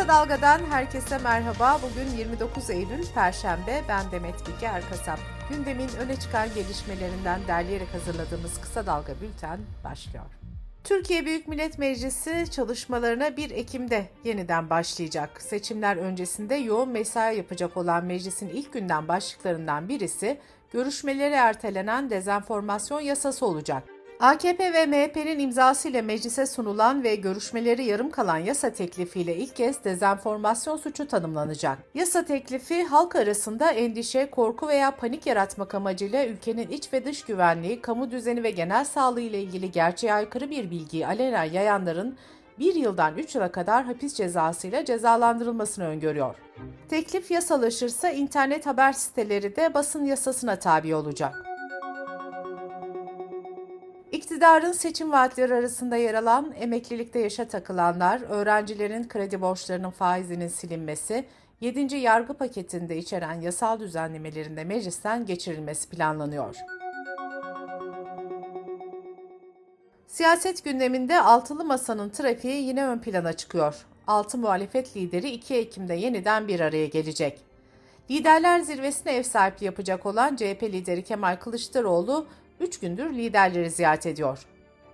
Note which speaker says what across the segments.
Speaker 1: Kısa Dalga'dan herkese merhaba. Bugün 29 Eylül Perşembe. Ben Demet Bilge Erkasap. Gündemin öne çıkan gelişmelerinden derleyerek hazırladığımız Kısa Dalga Bülten başlıyor. Türkiye Büyük Millet Meclisi çalışmalarına 1 Ekim'de yeniden başlayacak. Seçimler öncesinde yoğun mesai yapacak olan meclisin ilk günden başlıklarından birisi görüşmeleri ertelenen dezenformasyon yasası olacak. AKP ve MHP'nin imzasıyla meclise sunulan ve görüşmeleri yarım kalan yasa teklifiyle ilk kez dezenformasyon suçu tanımlanacak. Yasa teklifi halk arasında endişe, korku veya panik yaratmak amacıyla ülkenin iç ve dış güvenliği, kamu düzeni ve genel sağlığı ile ilgili gerçeğe aykırı bir bilgiyi alenen yayanların bir yıldan 3 yıla kadar hapis cezasıyla cezalandırılmasını öngörüyor. Teklif yasalaşırsa internet haber siteleri de basın yasasına tabi olacak. İktidarın seçim vaatleri arasında yer alan emeklilikte yaşa takılanlar, öğrencilerin kredi borçlarının faizinin silinmesi, 7. yargı paketinde içeren yasal düzenlemelerinde meclisten geçirilmesi planlanıyor. Siyaset gündeminde altılı masanın trafiği yine ön plana çıkıyor. Altı muhalefet lideri 2 Ekim'de yeniden bir araya gelecek. Liderler zirvesine ev sahipliği yapacak olan CHP lideri Kemal Kılıçdaroğlu 3 gündür liderleri ziyaret ediyor.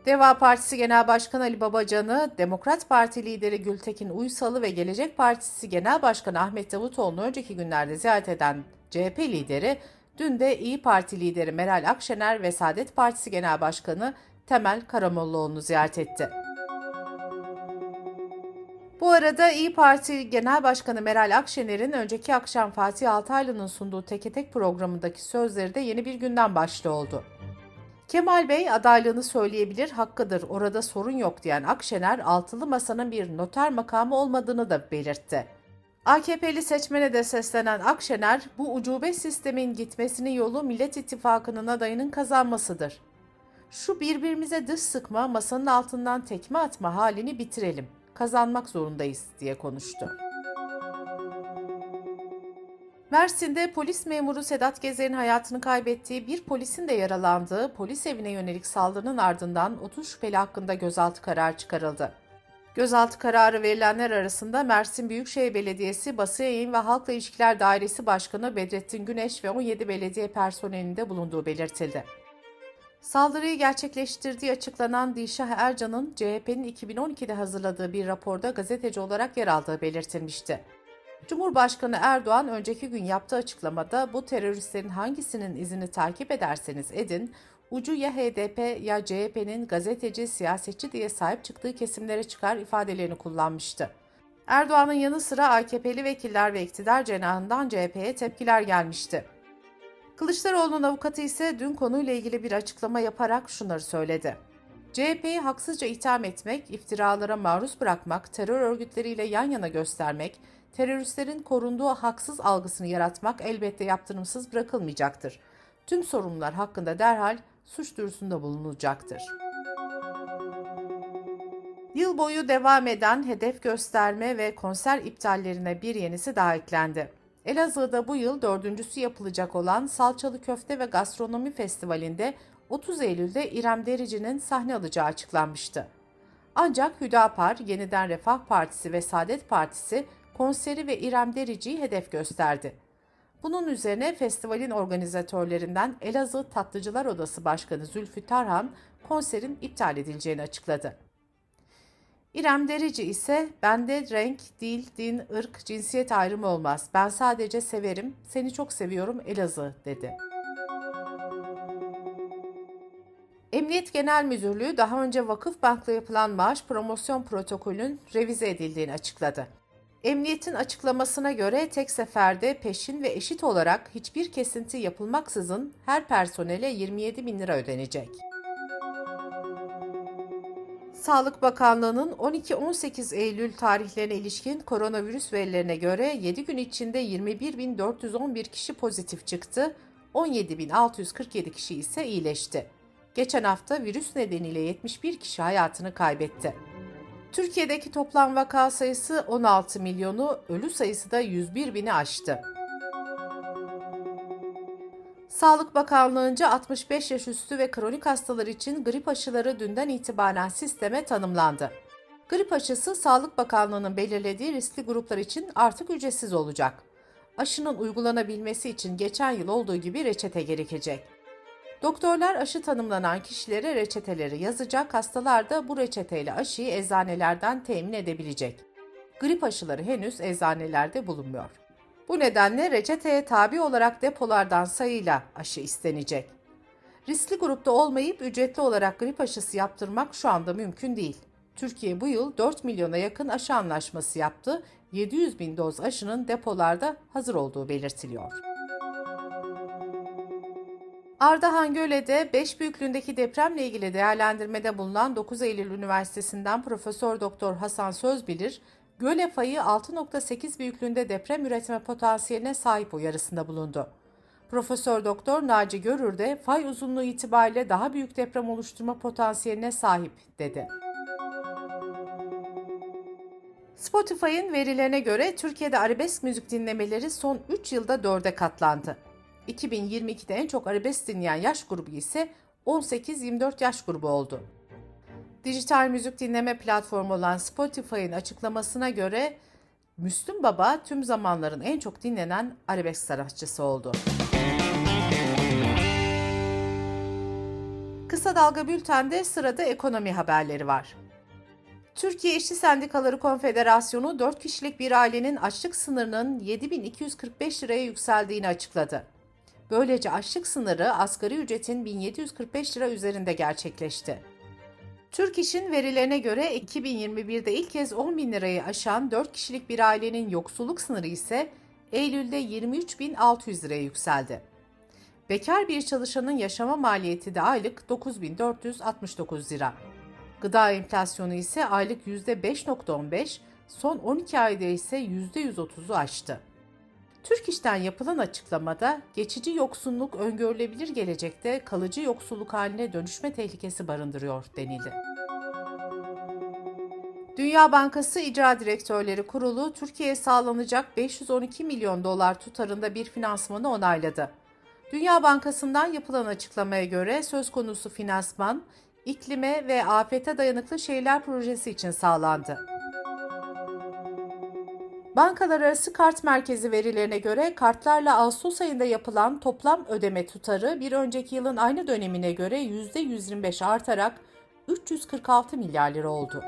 Speaker 1: Deva Partisi Genel Başkanı Ali Babacan'ı, Demokrat Parti lideri Gültekin Uysal'ı ve Gelecek Partisi Genel Başkanı Ahmet Davutoğlu'nu önceki günlerde ziyaret eden CHP lideri, dün de İyi Parti lideri Meral Akşener ve Saadet Partisi Genel Başkanı Temel Karamollaoğlu'nu ziyaret etti. Bu arada İyi Parti Genel Başkanı Meral Akşener'in önceki akşam Fatih Altaylı'nın sunduğu Teke Tek programındaki sözleri de yeni bir günden başlı oldu. Kemal Bey adaylığını söyleyebilir, hakkıdır, orada sorun yok diyen Akşener, altılı masanın bir noter makamı olmadığını da belirtti. AKP'li seçmene de seslenen Akşener, bu ucube sistemin gitmesinin yolu Millet İttifakı'nın adayının kazanmasıdır. Şu birbirimize dış sıkma, masanın altından tekme atma halini bitirelim. Kazanmak zorundayız diye konuştu. Mersin'de polis memuru Sedat Gezer'in hayatını kaybettiği bir polisin de yaralandığı polis evine yönelik saldırının ardından 30 şüpheli hakkında gözaltı kararı çıkarıldı. Gözaltı kararı verilenler arasında Mersin Büyükşehir Belediyesi Basın Yayın ve Halkla İlişkiler Dairesi Başkanı Bedrettin Güneş ve 17 belediye personelinin de bulunduğu belirtildi. Saldırıyı gerçekleştirdiği açıklanan Dilşah Ercan'ın CHP'nin 2012'de hazırladığı bir raporda gazeteci olarak yer aldığı belirtilmişti. Cumhurbaşkanı Erdoğan önceki gün yaptığı açıklamada bu teröristlerin hangisinin izini takip ederseniz edin, ucu ya HDP ya CHP'nin gazeteci, siyasetçi diye sahip çıktığı kesimlere çıkar ifadelerini kullanmıştı. Erdoğan'ın yanı sıra AKP'li vekiller ve iktidar cenahından CHP'ye tepkiler gelmişti. Kılıçdaroğlu'nun avukatı ise dün konuyla ilgili bir açıklama yaparak şunları söyledi. CHP'yi haksızca itham etmek, iftiralara maruz bırakmak, terör örgütleriyle yan yana göstermek, teröristlerin korunduğu haksız algısını yaratmak elbette yaptırımsız bırakılmayacaktır. Tüm sorumlular hakkında derhal suç duyurusunda bulunacaktır. Yıl boyu devam eden hedef gösterme ve konser iptallerine bir yenisi daha eklendi. Elazığ'da bu yıl dördüncüsü yapılacak olan Salçalı Köfte ve Gastronomi Festivali'nde 30 Eylül'de İrem Derici'nin sahne alacağı açıklanmıştı. Ancak Hüdapar, Yeniden Refah Partisi ve Saadet Partisi konseri ve İrem Derici'yi hedef gösterdi. Bunun üzerine festivalin organizatörlerinden Elazığ Tatlıcılar Odası Başkanı Zülfü Tarhan konserin iptal edileceğini açıkladı. İrem Derici ise bende renk, dil, din, ırk, cinsiyet ayrımı olmaz. Ben sadece severim, seni çok seviyorum Elazığ dedi. Emniyet Genel Müdürlüğü daha önce Vakıf Bank'la yapılan maaş promosyon protokolünün revize edildiğini açıkladı. Emniyetin açıklamasına göre tek seferde peşin ve eşit olarak hiçbir kesinti yapılmaksızın her personele 27 bin lira ödenecek. Sağlık Bakanlığı'nın 12-18 Eylül tarihlerine ilişkin koronavirüs verilerine göre 7 gün içinde 21.411 kişi pozitif çıktı, 17.647 kişi ise iyileşti. Geçen hafta virüs nedeniyle 71 kişi hayatını kaybetti. Türkiye'deki toplam vaka sayısı 16 milyonu, ölü sayısı da 101 bini aştı. Sağlık Bakanlığı'nca 65 yaş üstü ve kronik hastalar için grip aşıları dünden itibaren sisteme tanımlandı. Grip aşısı Sağlık Bakanlığı'nın belirlediği riskli gruplar için artık ücretsiz olacak. Aşının uygulanabilmesi için geçen yıl olduğu gibi reçete gerekecek. Doktorlar aşı tanımlanan kişilere reçeteleri yazacak, hastalar da bu reçeteyle aşıyı eczanelerden temin edebilecek. Grip aşıları henüz eczanelerde bulunmuyor. Bu nedenle reçeteye tabi olarak depolardan sayıyla aşı istenecek. Riskli grupta olmayıp ücretli olarak grip aşısı yaptırmak şu anda mümkün değil. Türkiye bu yıl 4 milyona yakın aşı anlaşması yaptı, 700 bin doz aşının depolarda hazır olduğu belirtiliyor. Ardahan Göle'de 5 büyüklüğündeki depremle ilgili değerlendirmede bulunan 9 Eylül Üniversitesi'nden Profesör Doktor Hasan Sözbilir, Göle fayı 6.8 büyüklüğünde deprem üretme potansiyeline sahip uyarısında bulundu. Profesör Doktor Naci Görür de fay uzunluğu itibariyle daha büyük deprem oluşturma potansiyeline sahip dedi. Spotify'ın verilerine göre Türkiye'de arabesk müzik dinlemeleri son 3 yılda 4'e katlandı. 2022'de en çok arabesk dinleyen yaş grubu ise 18-24 yaş grubu oldu. Dijital müzik dinleme platformu olan Spotify'ın açıklamasına göre Müslüm Baba tüm zamanların en çok dinlenen arabesk sanatçısı oldu. Kısa Dalga Bülten'de sırada ekonomi haberleri var. Türkiye İşçi Sendikaları Konfederasyonu 4 kişilik bir ailenin açlık sınırının 7245 liraya yükseldiğini açıkladı. Böylece açlık sınırı asgari ücretin 1745 lira üzerinde gerçekleşti. Türk İş'in verilerine göre 2021'de ilk kez 10 bin lirayı aşan 4 kişilik bir ailenin yoksulluk sınırı ise Eylül'de 23.600 liraya yükseldi. Bekar bir çalışanın yaşama maliyeti de aylık 9469 lira. Gıda enflasyonu ise aylık %5.15, son 12 ayda ise %130'u aştı. Türk İş'ten yapılan açıklamada geçici yoksulluk öngörülebilir gelecekte kalıcı yoksulluk haline dönüşme tehlikesi barındırıyor denildi. Dünya Bankası İcra Direktörleri Kurulu Türkiye'ye sağlanacak 512 milyon dolar tutarında bir finansmanı onayladı. Dünya Bankası'ndan yapılan açıklamaya göre söz konusu finansman iklime ve afete dayanıklı şehirler projesi için sağlandı. Bankalar arası kart merkezi verilerine göre kartlarla Ağustos ayında yapılan toplam ödeme tutarı bir önceki yılın aynı dönemine göre %125 artarak 346 milyar lira oldu.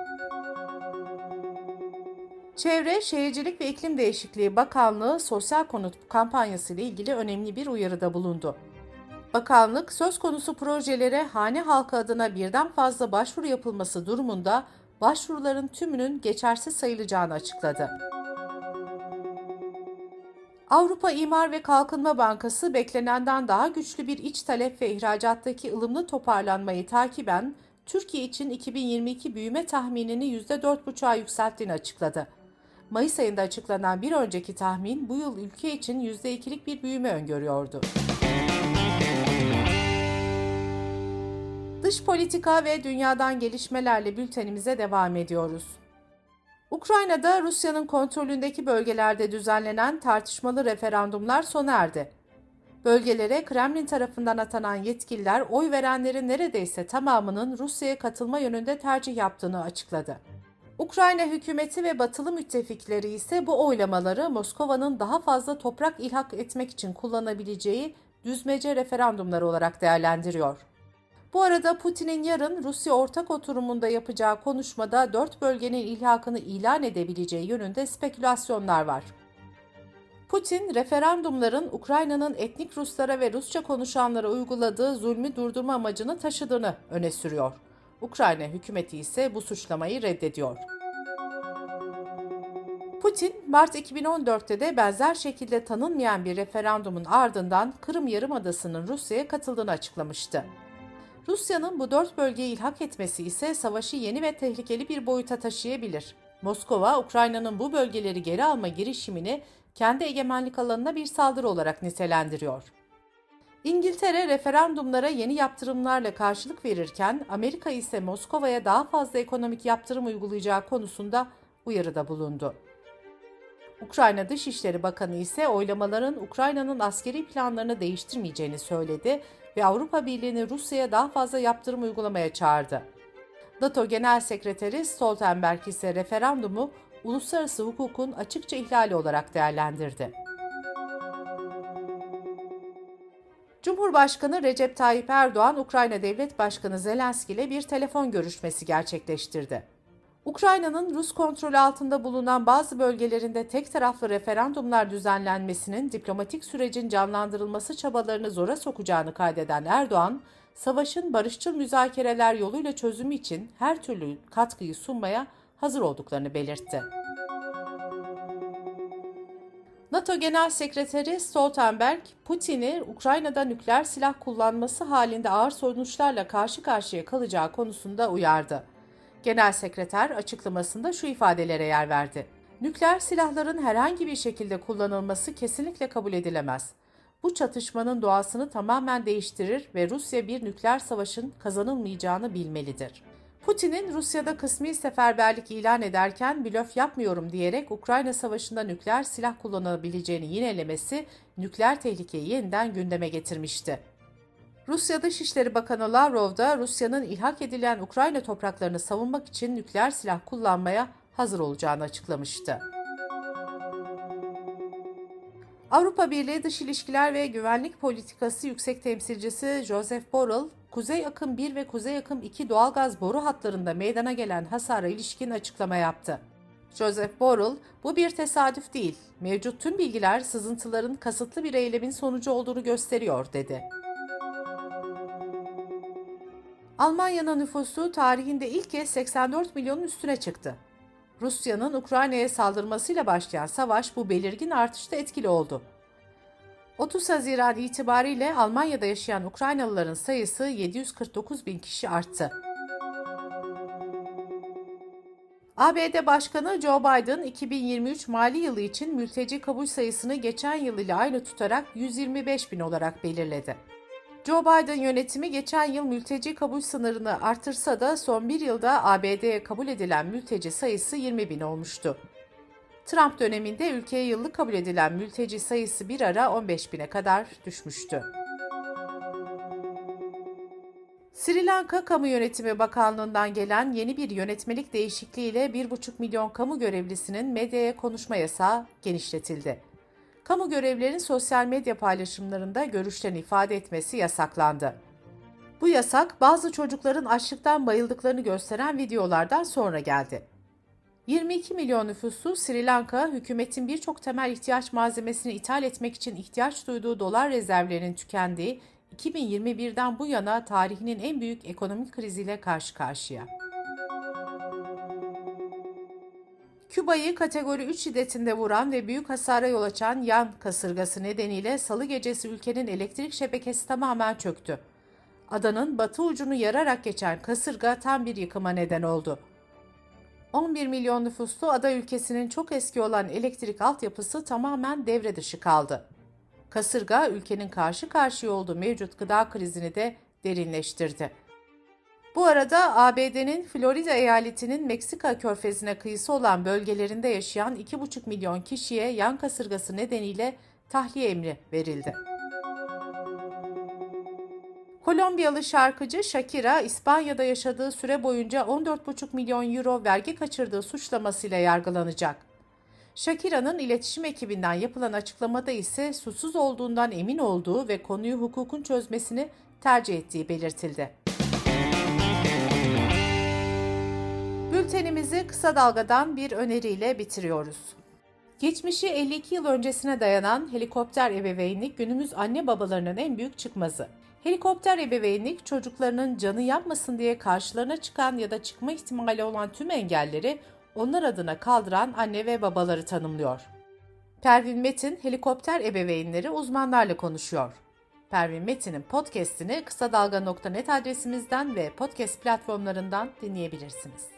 Speaker 1: Çevre, Şehircilik ve İklim Değişikliği Bakanlığı sosyal konut kampanyası ile ilgili önemli bir uyarıda bulundu. Bakanlık söz konusu projelere hane halkı adına birden fazla başvuru yapılması durumunda başvuruların tümünün geçersiz sayılacağını açıkladı. Avrupa İmar ve Kalkınma Bankası beklenenden daha güçlü bir iç talep ve ihracattaki ılımlı toparlanmayı takiben Türkiye için 2022 büyüme tahminini %4,5'a yükselttiğini açıkladı. Mayıs ayında açıklanan bir önceki tahmin bu yıl ülke için %2'lik bir büyüme öngörüyordu. Dış politika ve dünyadan gelişmelerle bültenimize devam ediyoruz. Ukrayna'da Rusya'nın kontrolündeki bölgelerde düzenlenen tartışmalı referandumlar sona erdi. Bölgelere Kremlin tarafından atanan yetkililer oy verenlerin neredeyse tamamının Rusya'ya katılma yönünde tercih yaptığını açıkladı. Ukrayna hükümeti ve batılı müttefikleri ise bu oylamaları Moskova'nın daha fazla toprak ilhak etmek için kullanabileceği düzmece referandumlar olarak değerlendiriyor. Bu arada Putin'in yarın Rusya ortak oturumunda yapacağı konuşmada dört bölgenin ilhakını ilan edebileceği yönünde spekülasyonlar var. Putin, referandumların Ukrayna'nın etnik Ruslara ve Rusça konuşanlara uyguladığı zulmü durdurma amacını taşıdığını öne sürüyor. Ukrayna hükümeti ise bu suçlamayı reddediyor. Putin, Mart 2014'te de benzer şekilde tanınmayan bir referandumun ardından Kırım Yarımadası'nın Rusya'ya katıldığını açıklamıştı. Rusya'nın bu dört bölgeyi ilhak etmesi ise savaşı yeni ve tehlikeli bir boyuta taşıyabilir. Moskova, Ukrayna'nın bu bölgeleri geri alma girişimini kendi egemenlik alanına bir saldırı olarak nitelendiriyor. İngiltere referandumlara yeni yaptırımlarla karşılık verirken Amerika ise Moskova'ya daha fazla ekonomik yaptırım uygulayacağı konusunda uyarıda bulundu. Ukrayna Dışişleri Bakanı ise oylamaların Ukrayna'nın askeri planlarını değiştirmeyeceğini söyledi ve Avrupa Birliği'ni Rusya'ya daha fazla yaptırım uygulamaya çağırdı. NATO Genel Sekreteri Stoltenberg ise referandumu uluslararası hukukun açıkça ihlali olarak değerlendirdi. Cumhurbaşkanı Recep Tayyip Erdoğan, Ukrayna Devlet Başkanı Zelenski ile bir telefon görüşmesi gerçekleştirdi. Ukrayna'nın Rus kontrolü altında bulunan bazı bölgelerinde tek taraflı referandumlar düzenlenmesinin diplomatik sürecin canlandırılması çabalarını zora sokacağını kaydeden Erdoğan, savaşın barışçıl müzakereler yoluyla çözümü için her türlü katkıyı sunmaya hazır olduklarını belirtti. NATO Genel Sekreteri Stoltenberg, Putin'i Ukrayna'da nükleer silah kullanması halinde ağır sonuçlarla karşı karşıya kalacağı konusunda uyardı. Genel Sekreter açıklamasında şu ifadelere yer verdi. Nükleer silahların herhangi bir şekilde kullanılması kesinlikle kabul edilemez. Bu çatışmanın doğasını tamamen değiştirir ve Rusya bir nükleer savaşın kazanılmayacağını bilmelidir. Putin'in Rusya'da kısmi seferberlik ilan ederken blöf yapmıyorum diyerek Ukrayna Savaşı'nda nükleer silah kullanabileceğini yinelemesi nükleer tehlikeyi yeniden gündeme getirmişti. Rusya Dışişleri Bakanı Lavrov da Rusya'nın ilhak edilen Ukrayna topraklarını savunmak için nükleer silah kullanmaya hazır olacağını açıklamıştı. Avrupa Birliği Dış İlişkiler ve Güvenlik Politikası Yüksek Temsilcisi Joseph Borrell, Kuzey Akım 1 ve Kuzey Akım 2 doğalgaz boru hatlarında meydana gelen hasara ilişkin açıklama yaptı. Joseph Borrell, bu bir tesadüf değil, mevcut tüm bilgiler sızıntıların kasıtlı bir eylemin sonucu olduğunu gösteriyor, dedi. Almanya'nın nüfusu tarihinde ilk kez 84 milyonun üstüne çıktı. Rusya'nın Ukrayna'ya saldırmasıyla başlayan savaş bu belirgin artışta etkili oldu. 30 Haziran itibariyle Almanya'da yaşayan Ukraynalıların sayısı 749 bin kişi arttı. ABD Başkanı Joe Biden 2023 mali yılı için mülteci kabul sayısını geçen yıl ile aynı tutarak 125 bin olarak belirledi. Joe Biden yönetimi geçen yıl mülteci kabul sınırını artırsa da son bir yılda ABD'ye kabul edilen mülteci sayısı 20 bin olmuştu. Trump döneminde ülkeye yıllık kabul edilen mülteci sayısı bir ara 15 bine kadar düşmüştü. Sri Lanka Kamu Yönetimi Bakanlığı'ndan gelen yeni bir yönetmelik değişikliğiyle 1,5 milyon kamu görevlisinin medyaya konuşma yasağı genişletildi. Kamu görevlilerin sosyal medya paylaşımlarında görüşlerini ifade etmesi yasaklandı. Bu yasak bazı çocukların açlıktan bayıldıklarını gösteren videolardan sonra geldi. 22 milyon nüfusu Sri Lanka, hükümetin birçok temel ihtiyaç malzemesini ithal etmek için ihtiyaç duyduğu dolar rezervlerinin tükendiği 2021'den bu yana tarihinin en büyük ekonomik kriziyle karşı karşıya. Küba'yı kategori 3 şiddetinde vuran ve büyük hasara yol açan yan kasırgası nedeniyle salı gecesi ülkenin elektrik şebekesi tamamen çöktü. Adanın batı ucunu yararak geçen kasırga tam bir yıkıma neden oldu. 11 milyon nüfuslu ada ülkesinin çok eski olan elektrik altyapısı tamamen devre dışı kaldı. Kasırga ülkenin karşı karşıya olduğu mevcut gıda krizini de derinleştirdi. Bu arada ABD'nin Florida eyaletinin Meksika körfezine kıyısı olan bölgelerinde yaşayan 2,5 milyon kişiye yan kasırgası nedeniyle tahliye emri verildi. Kolombiyalı şarkıcı Shakira, İspanya'da yaşadığı süre boyunca 14,5 milyon euro vergi kaçırdığı suçlamasıyla yargılanacak. Shakira'nın iletişim ekibinden yapılan açıklamada ise susuz olduğundan emin olduğu ve konuyu hukukun çözmesini tercih ettiği belirtildi. Bültenimizi kısa dalgadan bir öneriyle bitiriyoruz. Geçmişi 52 yıl öncesine dayanan helikopter ebeveynlik günümüz anne babalarının en büyük çıkmazı. Helikopter ebeveynlik çocuklarının canı yapmasın diye karşılarına çıkan ya da çıkma ihtimali olan tüm engelleri onlar adına kaldıran anne ve babaları tanımlıyor. Pervin Metin helikopter ebeveynleri uzmanlarla konuşuyor. Pervin Metin'in podcast'ini kısa dalga.net adresimizden ve podcast platformlarından dinleyebilirsiniz.